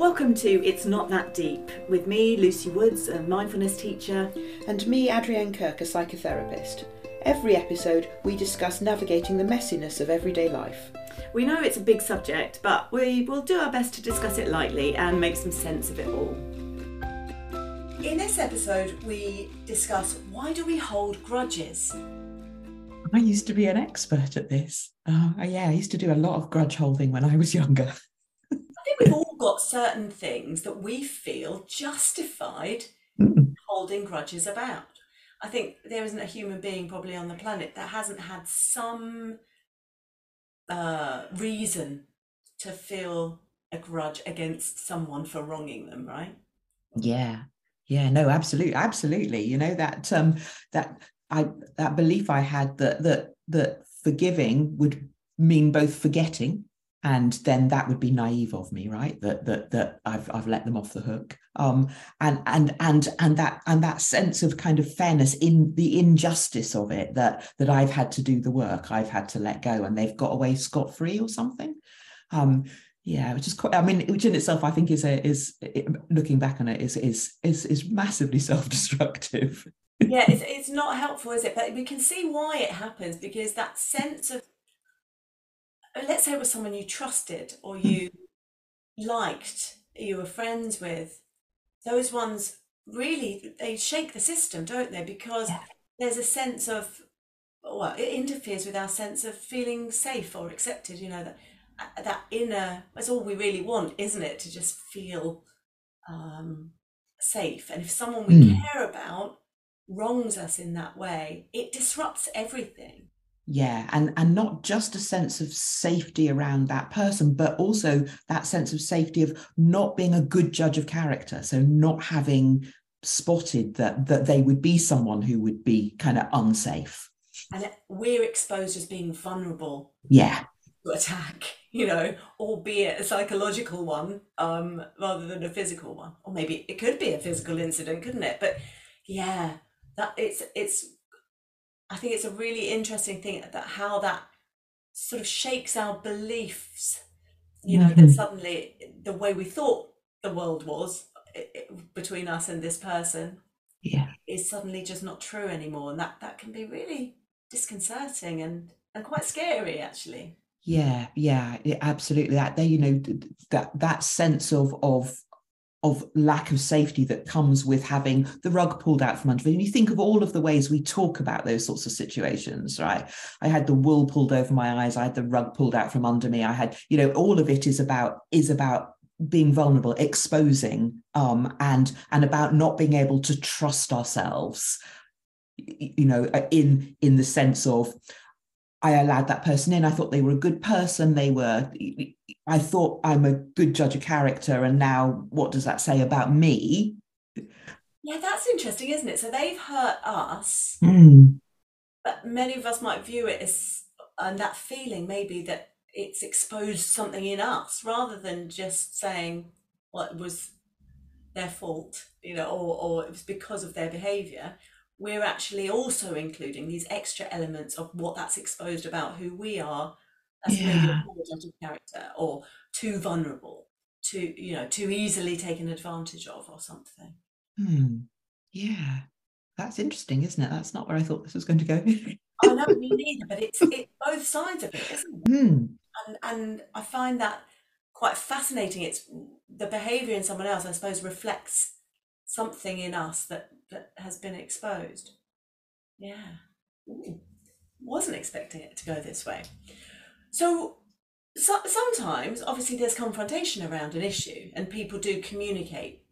Welcome to It's Not That Deep with me, Lucy Woods, a mindfulness teacher. And me, Adrienne Kirk, a psychotherapist. Every episode, we discuss navigating the messiness of everyday life. We know it's a big subject, but we will do our best to discuss it lightly and make some sense of it all. In this episode, we discuss why do we hold grudges? I used to be an expert at this. Uh, yeah, I used to do a lot of grudge holding when I was younger. We've all got certain things that we feel justified mm. holding grudges about. I think there isn't a human being probably on the planet that hasn't had some uh, reason to feel a grudge against someone for wronging them, right? Yeah, yeah, no, absolutely, absolutely. You know that um, that I that belief I had that that that forgiving would mean both forgetting and then that would be naive of me right? That that that I've I've let them off the hook. Um and and and and that and that sense of kind of fairness in the injustice of it that that I've had to do the work I've had to let go and they've got away scot free or something. Um yeah which is quite i mean which in itself i think is a is looking back on it is is is is massively self-destructive. Yeah it's, it's not helpful is it? But we can see why it happens because that sense of let's say it was someone you trusted or you liked, you were friends with, those ones really they shake the system, don't they? Because yeah. there's a sense of well, it interferes with our sense of feeling safe or accepted. You know that uh, that inner that's all we really want, isn't it? To just feel um, safe. And if someone we mm. care about wrongs us in that way, it disrupts everything yeah and and not just a sense of safety around that person but also that sense of safety of not being a good judge of character. So not having spotted that that they would be someone who would be kind of unsafe. And we're exposed as being vulnerable yeah. to attack you know albeit a psychological one um rather than a physical one. Or maybe it could be a physical incident couldn't it? But yeah that it's it's I think it's a really interesting thing that how that sort of shakes our beliefs. You know, mm-hmm. that suddenly the way we thought the world was it, between us and this person yeah. is suddenly just not true anymore. And that, that can be really disconcerting and, and quite scary, actually. Yeah, yeah, absolutely. That they, you know, that that sense of of of lack of safety that comes with having the rug pulled out from under you. And you think of all of the ways we talk about those sorts of situations, right? I had the wool pulled over my eyes, I had the rug pulled out from under me. I had, you know, all of it is about is about being vulnerable, exposing, um, and and about not being able to trust ourselves, you know, in in the sense of I allowed that person in. I thought they were a good person. They were, I thought I'm a good judge of character. And now what does that say about me? Yeah, that's interesting, isn't it? So they've hurt us, mm. but many of us might view it as, and that feeling maybe that it's exposed something in us rather than just saying, well, it was their fault, you know, or, or it was because of their behavior we're actually also including these extra elements of what that's exposed about who we are as yeah. maybe a character or too vulnerable, too you know, too easily taken advantage of or something. Hmm. Yeah, that's interesting, isn't it? That's not where I thought this was going to go. I know me neither, but it's it's both sides of it, isn't it? Hmm. And and I find that quite fascinating. It's the behaviour in someone else, I suppose, reflects something in us that that has been exposed. Yeah. Ooh. Wasn't expecting it to go this way. So, so sometimes, obviously, there's confrontation around an issue and people do communicate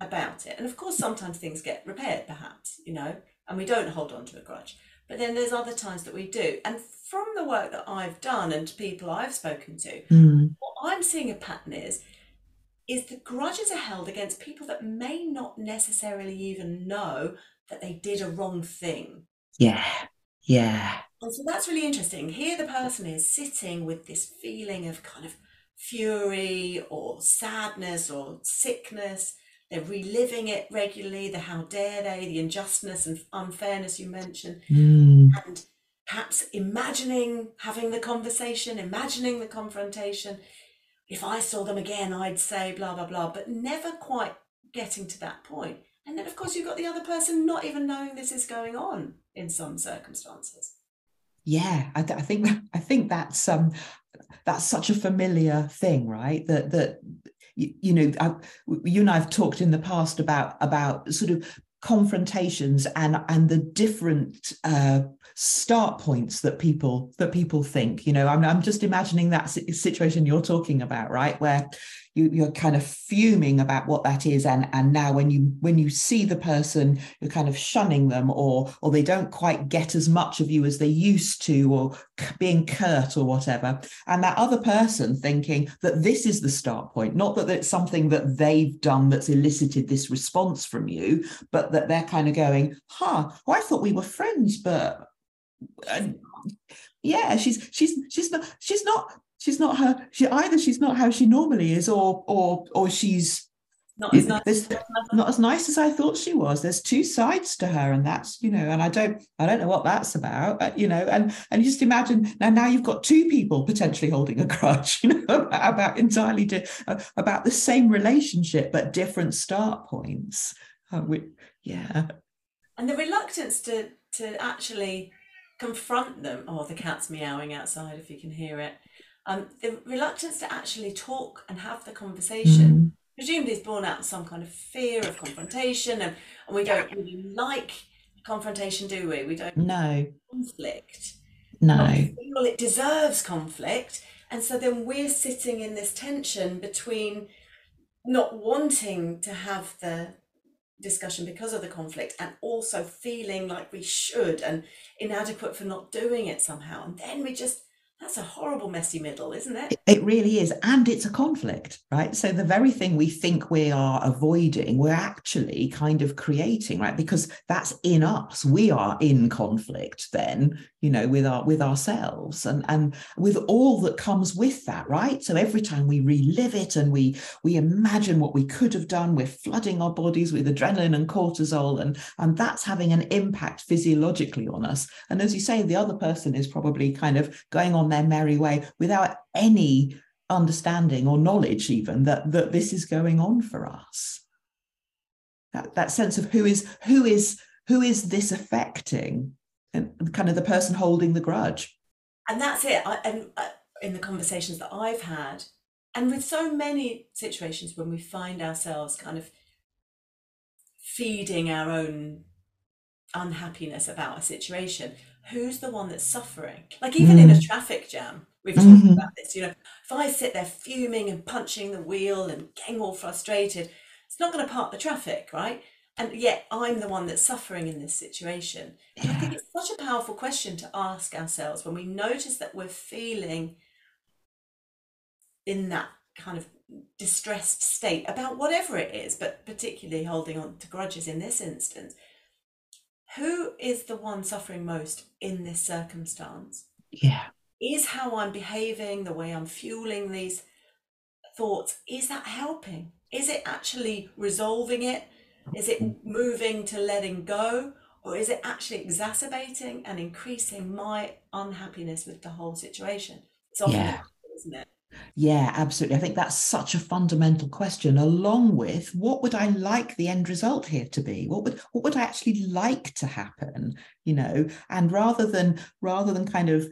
about it. And of course, sometimes things get repaired, perhaps, you know, and we don't hold on to a grudge. But then there's other times that we do. And from the work that I've done and people I've spoken to, mm. what I'm seeing a pattern is is the grudges are held against people that may not necessarily even know that they did a wrong thing. Yeah, yeah. And so that's really interesting. Here, the person is sitting with this feeling of kind of fury or sadness or sickness. They're reliving it regularly, the how dare they, the injustice and unfairness you mentioned. Mm. And perhaps imagining having the conversation, imagining the confrontation if I saw them again, I'd say blah, blah, blah, but never quite getting to that point. And then, of course, you've got the other person not even knowing this is going on in some circumstances. Yeah, I, th- I think I think that's um that's such a familiar thing, right? That that you, you know, I, you and I've talked in the past about about sort of confrontations and and the different uh, start points that people that people think you know i'm, I'm just imagining that situation you're talking about right? Where you, you're kind of fuming about what that is. And and now when you when you see the person you're kind of shunning them or or they don't quite get as much of you as they used to or being curt or whatever. And that other person thinking that this is the start point not that it's something that they've done that's elicited this response from you but that they're kind of going huh well, i thought we were friends but yeah she's she's she's not she's not she's not her she either she's not how she normally is or or or she's not as nice not as nice as I thought she was. There's two sides to her, and that's you know, and I don't I don't know what that's about, you know, and and you just imagine now now you've got two people potentially holding a grudge, you know, about, about entirely di- about the same relationship but different start points. Uh, we, yeah, and the reluctance to to actually confront them. Oh, the cat's meowing outside if you can hear it um, the reluctance to actually talk and have the conversation. Mm. presumably is born out of some kind of fear of confrontation and, and we don't really like confrontation do we? We don't no. conflict. No. Well, it deserves conflict and so then we're sitting in this tension between not wanting to have the discussion because of the conflict and also feeling like we should and inadequate for not doing it somehow. And then we just that's a horrible messy middle, isn't it? It really is. And it's a conflict, right? So the very thing we think we are avoiding, we're actually kind of creating, right? Because that's in us. We are in conflict then, you know, with our with ourselves and and with all that comes with that, right? So every time we relive it and we we imagine what we could have done, we're flooding our bodies with adrenaline and cortisol, and and that's having an impact physiologically on us. And as you say, the other person is probably kind of going on their merry way without any understanding or knowledge even that that this is going on for us. That, that sense of who is who is who is this affecting and kind of the person holding the grudge. And that's it. I, and uh, in the conversations that i've had and with so many situations when we find ourselves kind of feeding our own unhappiness about a situation who's the one that's suffering? Like even mm. in a mm. traffic jam, we've talked mm-hmm. about this. You know, if I sit there fuming and punching the wheel and getting all frustrated, it's not going to part the traffic, right? And yet I'm the one that's suffering in this situation. Yeah. I think it's such a powerful question to ask ourselves when we notice that we're feeling in that kind of distressed state about whatever it is, but particularly holding on to grudges in this instance who is the one suffering most in this circumstance? Yeah. Is how I'm behaving, the way I'm fueling these thoughts, is that helping? Is it actually resolving it? Is it moving to letting go? Or is it actually exacerbating and increasing my unhappiness with the whole situation? It's often, yeah. isn't it? Yeah, absolutely. I think that's such a fundamental question, along with what would I like the end result here to be? What would what would I actually like to happen? You know, and rather than rather than kind of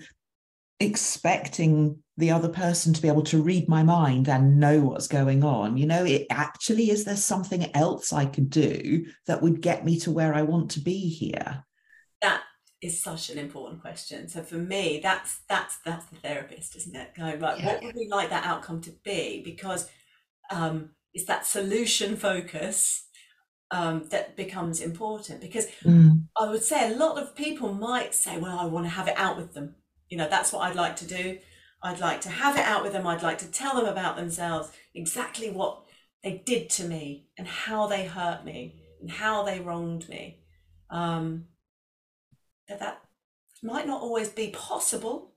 expecting the other person to be able to read my mind and know what's going on, you know, it actually is there something else I could do that would get me to where I want to be here? That is such an important question. So for me, that's that's that's the therapist, isn't it? Going right, yeah. what would we like that outcome to be? Because um, it's that solution focus um, that becomes important. Because mm. I would say a lot of people might say, "Well, I want to have it out with them." You know, that's what I'd like to do. I'd like to have it out with them. I'd like to tell them about themselves, exactly what they did to me, and how they hurt me, and how they wronged me. Um, that might not always be possible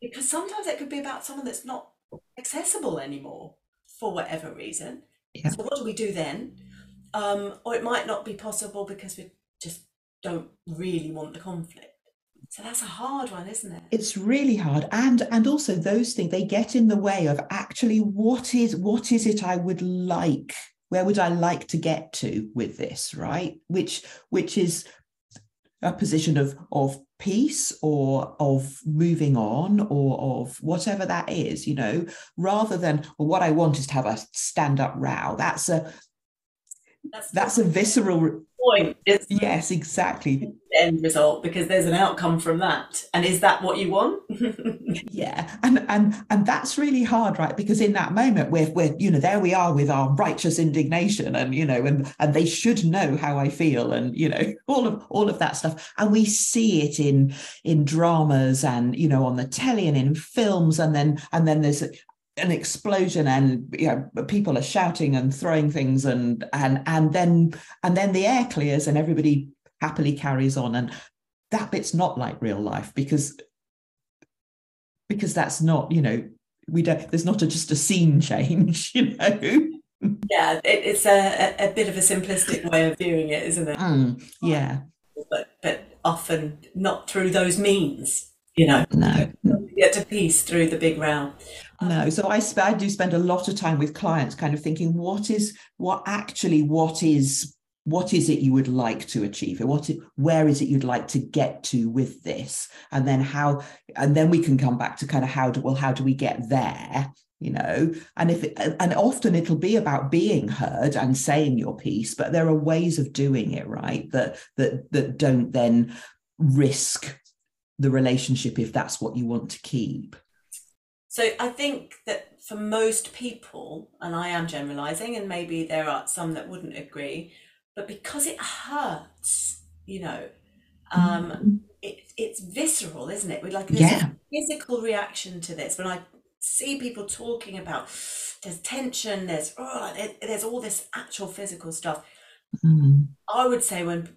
because sometimes it could be about someone that's not accessible anymore for whatever reason. Yeah. So what do we do then? Um, or it might not be possible because we just don't really want the conflict. so that's a hard one isn't it it's really hard and and also those things they get in the way of actually what is what is it i would like where would i like to get to with this right which which is a position of of peace or of moving on or of whatever that is you know rather than well, what i want is to have a stand up row. That's a that's, that's a visceral point yes exactly. end result because there's an outcome from that. And is that what you want? Yeah and and and that's really hard right? Because in that moment we're, we're you know there we are with our righteous indignation and you know and and they should know how i feel and you know all of all of that stuff. And we see it in in dramas and you know on the telly and in films. And then and then there's an explosion and you know people are shouting and throwing things and and and then and then the air clears and everybody happily carries on. And that bit's not like real life because because that's not you know we don't there's not a, just a scene change you know? Yeah it, it's a, a bit of a simplistic way of viewing it isn't it? Mm, yeah. But but often not through those means you know? No. Get to peace through the big round Um, no so I, I do spend a lot of time with clients kind of thinking what is what actually what is what is it you would like to achieve? What where is it you'd like to get to with this? And then how and then we can come back to kind of how do well how do we get there you know? And if it, and often it'll be about being heard and saying your piece but there are ways of doing it right that that that don't then risk the relationship if that's what you want to keep so i think that for most people and i am generalizing and maybe there are some that wouldn't agree but because it hurts, you know, um, mm-hmm. it, it's visceral, isn't it? With like yeah. a physical reaction to this. When I see people talking about there's tension, there's oh, there's all this actual physical stuff. Mm. I would say when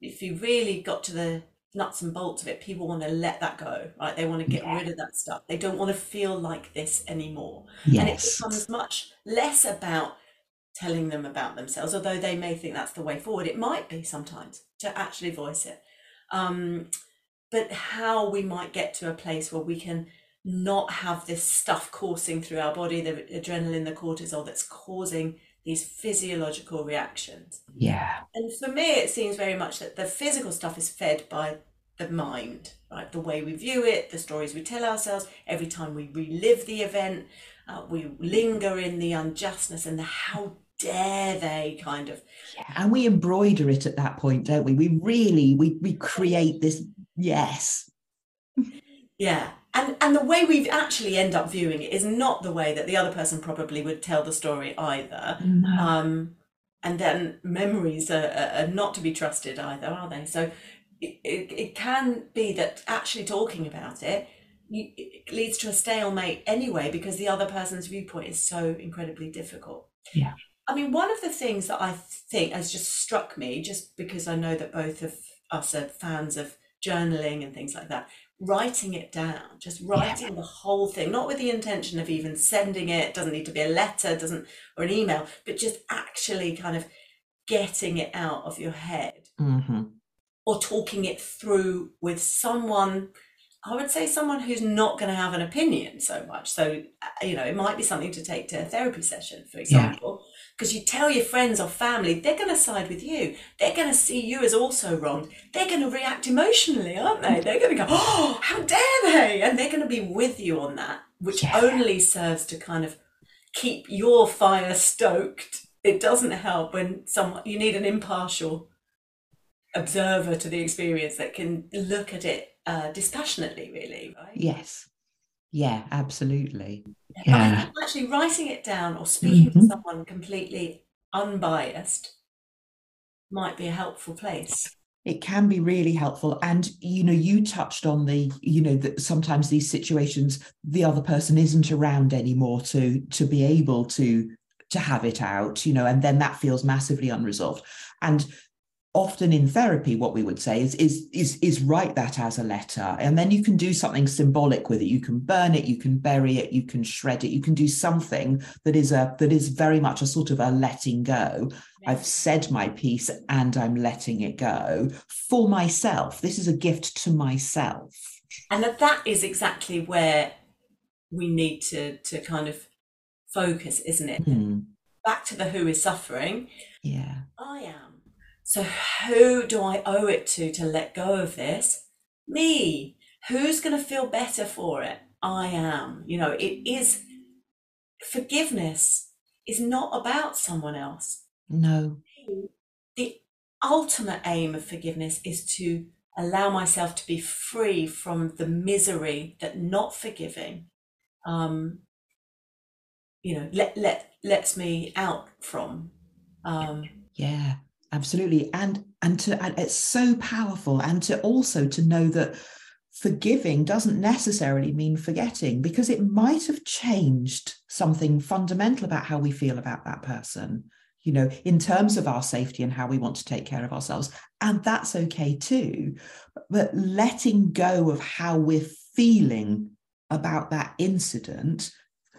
if you really got to the nuts and bolts of it, people want to let that go, right? They want to get yeah. rid of that stuff. They don't want to feel like this anymore. Yes. And it becomes much less about telling them about themselves, although they may think that's the way forward. It might be sometimes to actually voice it. Um, but how we might get to a place where we can not have this stuff coursing through our body, the adrenaline, the cortisol that's causing these physiological reactions. Yeah. And for me, it seems very much that the physical stuff is fed by the mind, right? The way we view it, the stories we tell ourselves, every time we relive the event, uh, we linger in the unjustness and the how dare they kind of yeah, and we embroider it at that point don't we we really we we create this yes yeah and and the way we actually end up viewing it is not the way that the other person probably would tell the story either no. um and then memories are, are, not to be trusted either are they so it, it, can be that actually talking about it it leads to a stalemate anyway because the other person's viewpoint is so incredibly difficult yeah I mean, one of the things that I think has just struck me, just because I know that both of us are fans of journaling and things like that, writing it down, just writing yeah. the whole thing, not with the intention of even sending it, doesn't need to be a letter, doesn't or an email, but just actually kind of getting it out of your head mm-hmm. Or talking it through with someone I would say someone who's not going to have an opinion so much. So, uh, you know, it might be something to take to a therapy session, for example, because yeah. you tell your friends or family, they're going to side with you. They're going to see you as also wrong. They're going to react emotionally, aren't they? They're going to go, oh, how dare they? And they're going to be with you on that, which yeah. only serves to kind of keep your fire stoked. It doesn't help when someone, you need an impartial observer to the experience that can look at it uh, dispassionately, really, right? Yes. Yeah, absolutely. Yeah. actually writing it down or speaking mm-hmm. to someone completely unbiased might be a helpful place it can be really helpful and you know you touched on the you know that sometimes these situations the other person isn't around anymore to to be able to to have it out you know and then that feels massively unresolved and often in therapy what we would say is is is is write that as a letter. And then you can do something symbolic with it. You can burn it you can bury it you can shred it. You can do something that is a that is very much a sort of a letting go. I've said my piece and i'm letting it go for myself. This is a gift to myself. And that, that is exactly where we need to to kind of focus isn't it? Hmm. back to the who is suffering. Yeah. I am. So who do I owe it to to let go of this? Me. Who's going to feel better for it? I am. You know, it is forgiveness is not about someone else. no The ultimate aim of forgiveness is to allow myself to be free from the misery that not forgiving um you know let let lets me out from um Yeah, absolutely. And and to and it's so powerful. And to also to know that forgiving doesn't necessarily mean forgetting because it might have changed something fundamental about how we feel about that person, you know, in terms of our safety and how we want to take care of ourselves. And that's okay too. But letting go of how we're feeling about that incident,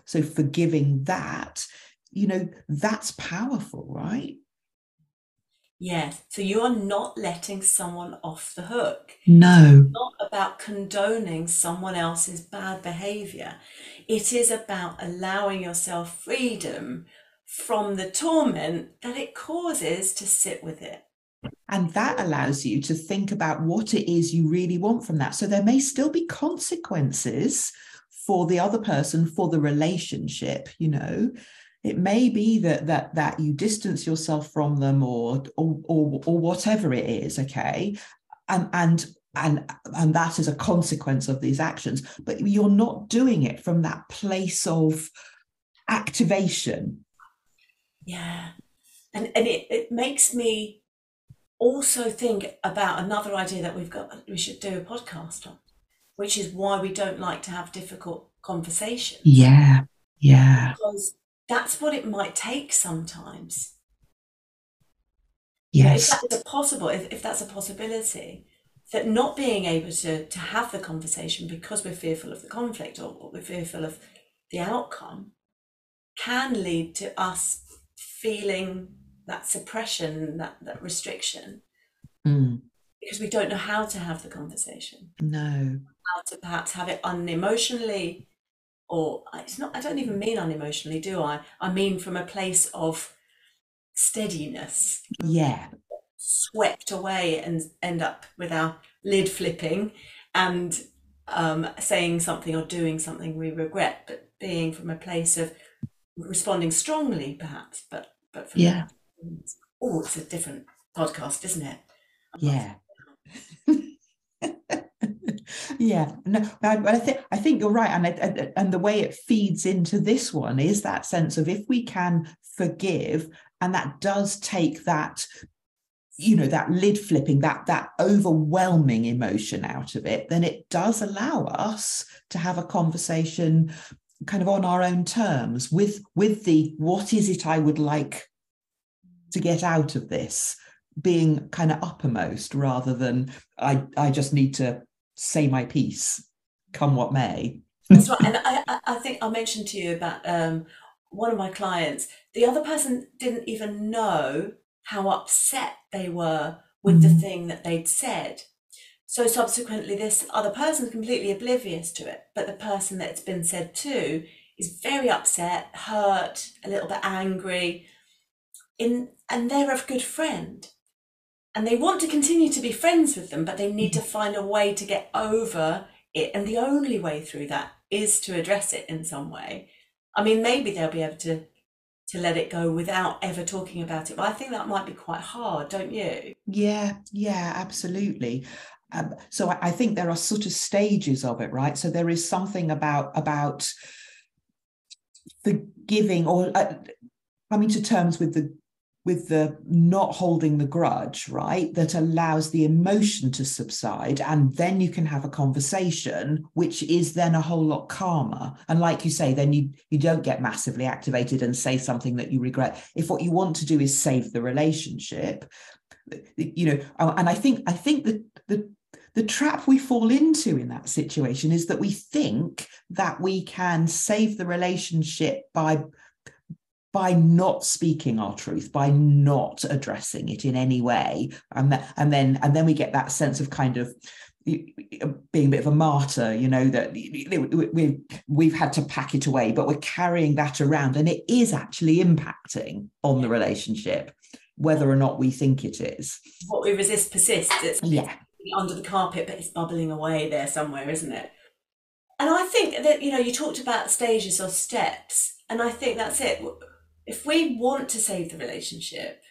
so forgiving that, you know, that's powerful, right? Yes. So you are not letting someone off the hook. No. Not about condoning someone else's bad behavior. It is about allowing yourself freedom from the torment that it causes to sit with it. And that allows you to think about what it is you really want from that. So there may still be consequences for the other person, for the relationship, you know. It may be that that that you distance yourself from them or or or, or whatever it is, okay? And and and and that is a consequence of these actions, but you're not doing it from that place of activation. Yeah. And and it, it makes me also think about another idea that we've got we should do a podcast on, which is why we don't like to have difficult conversations. Yeah. Yeah. Because that's what it might take sometimes. Know, if that is a possible, if, if that's a possibility, that not being able to to have the conversation because we're fearful of the conflict or, or we're fearful of the outcome can lead to us feeling that suppression, that that restriction, Mm, because we don't know how to have the conversation, no. how to perhaps have it unemotionally, or it's not. I don't even mean unemotionally, do I? I mean from a place of steadiness. Yeah. swept away and end up with our lid flipping and um, saying something or doing something we regret, but being from a place of responding strongly, perhaps, but but from Yeah. oh, it's a different podcast, isn't it? Yeah. yeah. No, but I think I think you're right, and and- and the way it feeds into this one is that sense of if we can forgive, and that does take that, you know, that lid flipping, that that overwhelming emotion out of it, then it does allow us to have a conversation kind of on our own terms with with the what is it I would like to get out of this being kind of uppermost rather than I I just need to say my piece, come what may. That's right. And I, I- think I mentioned to you about um, one of my clients. The other person didn't even know how upset they were with the Mhm. thing that they'd said. So subsequently, this other person's completely oblivious to it, but the person that it's been said to is very upset, hurt, a little bit angry, in and they're a good friend. And they want to continue to be friends with them, but they need to find a way to get over it. And the only way through that is to address it in some way. I mean, maybe they'll be able to to let it go without ever talking about it. But I think that might be quite hard, don't you? Yeah, yeah, absolutely. Um, so I, I think there are sort of stages of it, right? So there is something about about forgiving or uh, coming to terms with the with the not holding the grudge right that allows the emotion to subside and then you can have a conversation which is then a whole lot calmer. And like you say then you you don't get massively activated and say something that you regret. If what you want to do is save the relationship you know uh, and i think i think that the the trap we fall into in that situation is that we think that we can save the relationship by by not speaking our truth by not addressing it in any way. And, that, and then and then we get that sense of kind of being a bit of a martyr you know that we've we've had to pack it away but we're carrying that around. And it is actually impacting on the relationship whether or not we think it is. What we resist persists. It's yeah. under the carpet but it's bubbling away there somewhere isn't it? And i think that you know you talked about stages or steps and i think that's it if we want to save the relationship,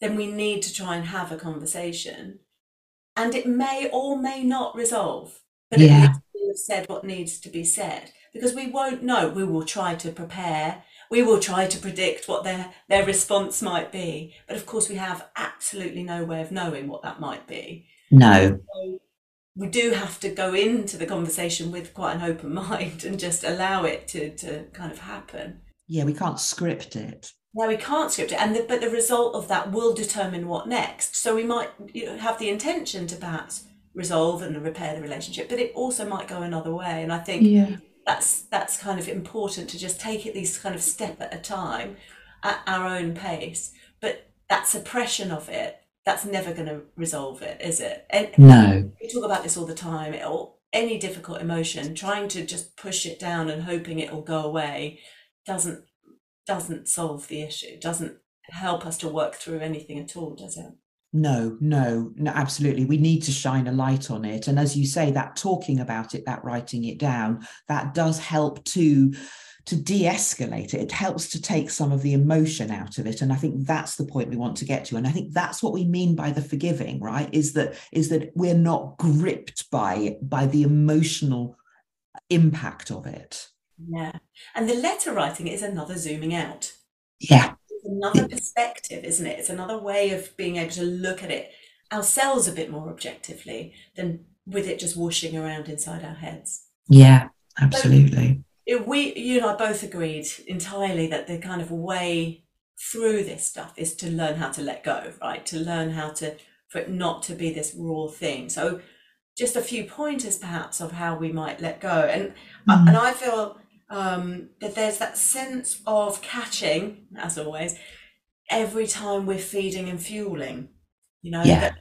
then we need to try and have a conversation. And it may or may not resolve, but yeah. to have said what needs to be said because we won't know. We will try to prepare. We will try to predict what their, their response might be. But of course, we have absolutely no way of knowing what that might be. No. So we do have to go into the conversation with quite an open mind and just allow it to, to kind of happen yeah we can't script it. No we can't script it and the, but the result of that will determine what next. So we might you know, have the intention to perhaps resolve and repair the relationship but it also might go another way and i think yeah. that's that's kind of important to just take it these kind of step at a time at our own pace. But that suppression of it that's never going to resolve it is it? And no. we talk about this all the time It'll, any difficult emotion trying to just push it down and hoping it will go away doesn't doesn't solve the issue doesn't help us to work through anything at all does it? No no no absolutely. We need to shine a light on it. And as you say that talking about it that writing it down that does help to to de-escalate it. It helps to take some of the emotion out of it. And i think that's the point we want to get to. And i think that's what we mean by the forgiving right? Is that is that we're not gripped by by the emotional impact of it yeah. And the letter writing is another zooming out. Yeah. It's another perspective, isn't it? It's another way of being able to look at it ourselves a bit more objectively than with it just washing around inside our heads. Yeah, absolutely. So we, you and I both agreed entirely that the kind of way through this stuff is to learn how to let go, right? To learn how to, for it not to be this raw thing. So just a few pointers perhaps of how we might let go. And, mm. and I feel um, that there's that sense of catching, as always, every time we're feeding and fueling. You know, yeah.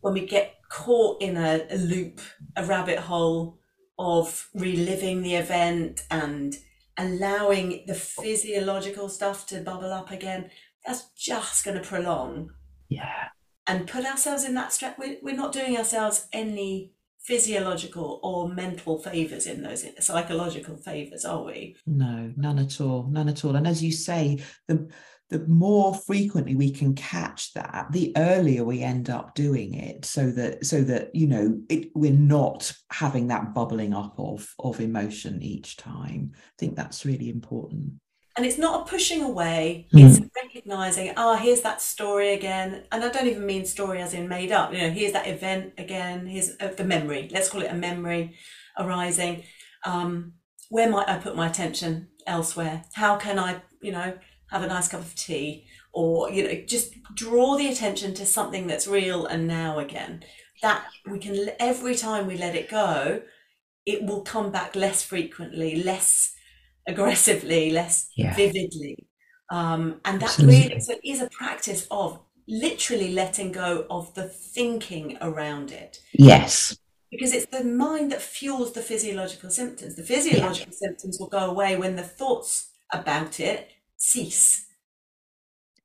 when we get caught in a, a loop, a rabbit hole of reliving the event and allowing the physiological stuff to bubble up again, that's just going to prolong. Yeah. And put ourselves in that stress. We're, we're not doing ourselves any physiological or mental favors in those psychological favors are we? No none at all none at all. And as you say the the more frequently we can catch that the earlier we end up doing it so that so that you know it, we're not having that bubbling up of of emotion each time. I think that's really important and it's not a pushing away mm. it's recognizing ah oh, here's that story again. And i don't even mean story as in made up you know here's that event again here's uh, the memory let's call it a memory arising. Um, where might i put my attention elsewhere? How can i you know have a nice cup of tea? Or you know just draw the attention to something that's real and now again. That we can every time we let it go it will come back less frequently less aggressively, less yeah. vividly. Um, and that Absolutely. really so is a practice of literally letting go of the thinking around it. Yes. Because it's the mind that fuels the physiological symptoms. The physiological yeah. symptoms will go away when the thoughts about it cease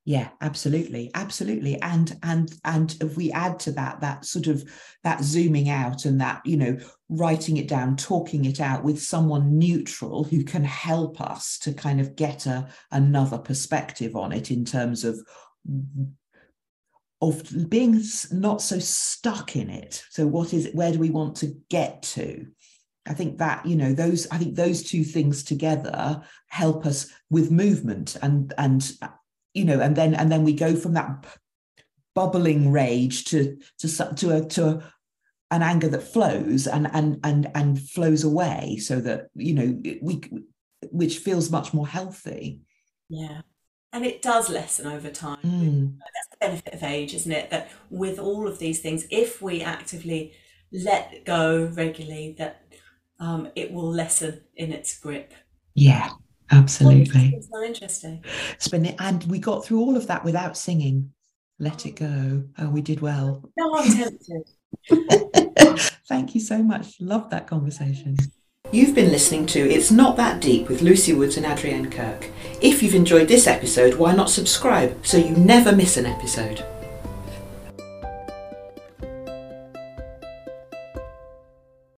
yeah absolutely absolutely and and and if we add to that that sort of that zooming out and that you know writing it down talking it out with someone neutral who can help us to kind of get a another perspective on it in terms of of being not so stuck in it. So what is it where do we want to get to? I think that you know those I think those two things together help us with movement and and you know and then and then we go from that bubbling rage to to to a to a, an anger that flows and and and and flows away so that you know we which feels much more healthy. Yeah. And it does lessen over time. Mm. that's the benefit of age isn't it? That with all of these things if we actively let go regularly that um, it will lessen in its grip. Yeah absolutely. it's so interesting. And we got through all of that without singing. Let it go. Oh we did well. No i'm tempted. Thank you so much. Love that conversation. You've been listening to It's Not That Deep with Lucy Woods and Adrienne Kirk. If you've enjoyed this episode, why not subscribe so you never miss an episode?